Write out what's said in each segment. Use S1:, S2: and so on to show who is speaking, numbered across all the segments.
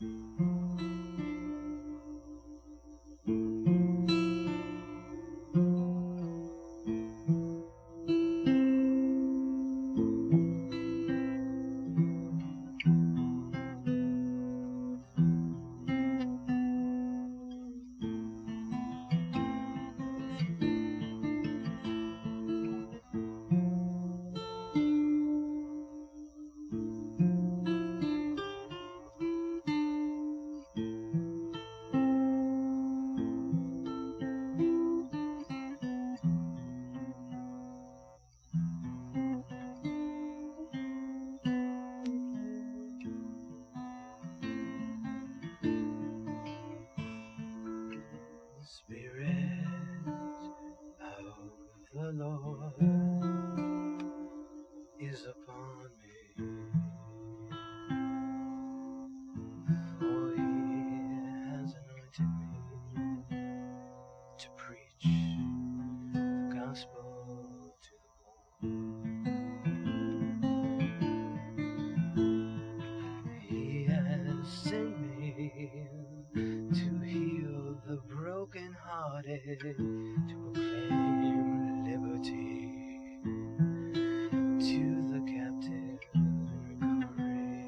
S1: Música Spirit of the Lord is upon me. For he has anointed me to preach. to proclaim liberty to the captive and recovery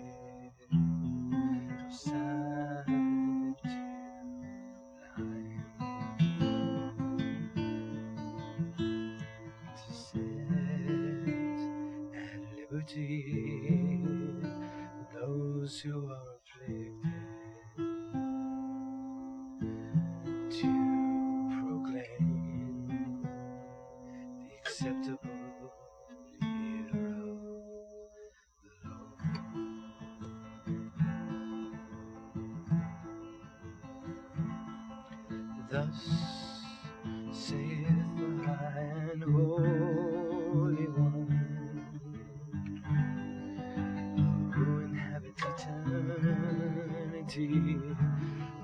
S1: of sight to To sit at liberty. city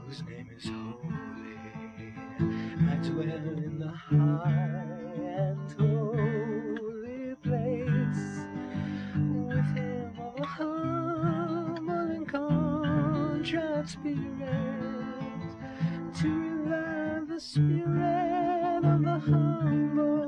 S1: whose name is holy. I dwell in the high and holy place with him of a humble and contrite spirit to revive the spirit of the humble.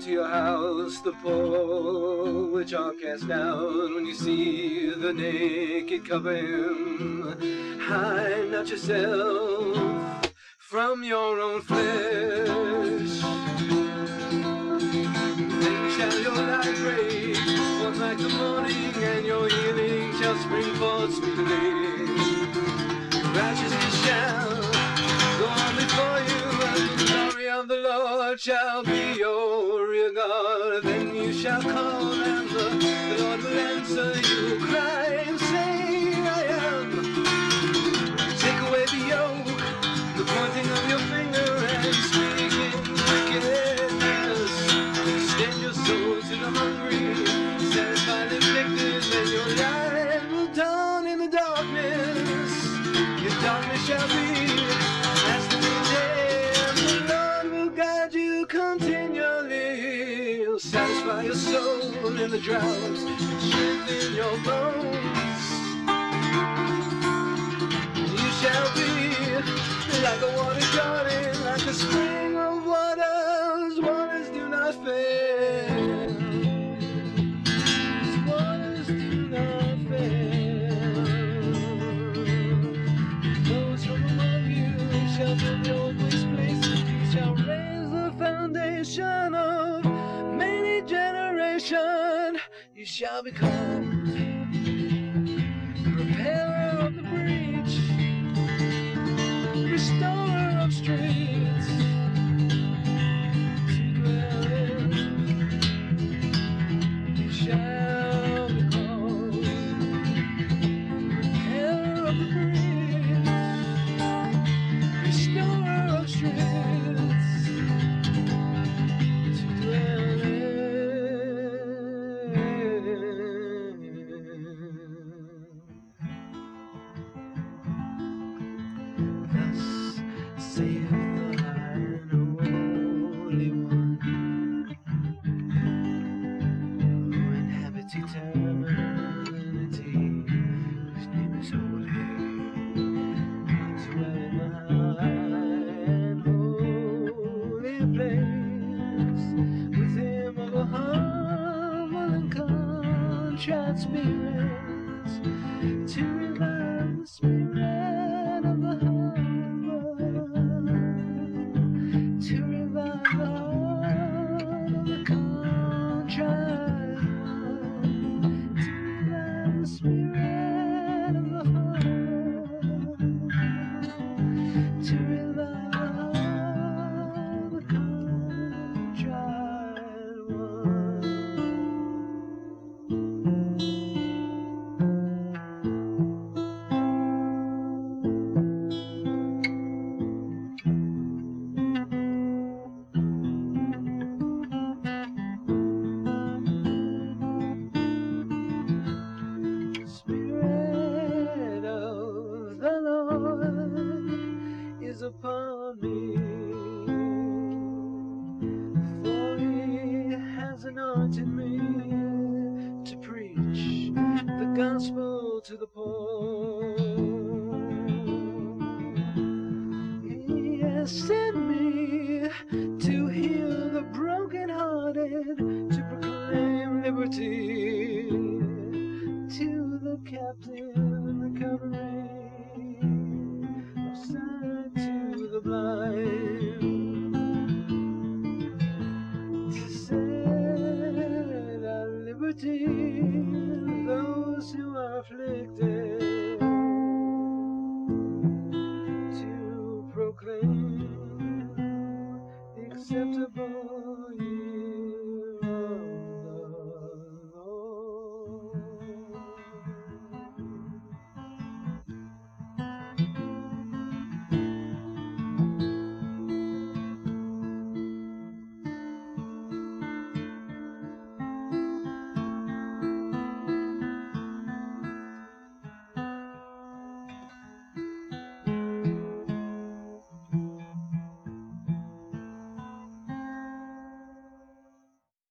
S1: to your house the poor, which are cast down when you see the naked cover him. Hide not yourself from your own flesh. Then shall your light break forth like the morning, and your healing shall spring forth speedily. Your Righteousness shall Lord shall be your rear guard. Then you shall call, and the, the Lord will answer you. satisfy your soul in the drums, strengthen your bones. You shall be like a water garden, like a spring of waters. Waters do not fail. nation you shall become. The repairer of the breach, restorer of streets. To dwell in. You shall upon me. For he has anointed me to preach the gospel to the poor. He me to heal the brokenhearted, to proclaim liberty to the captive. acceptable. Yeah.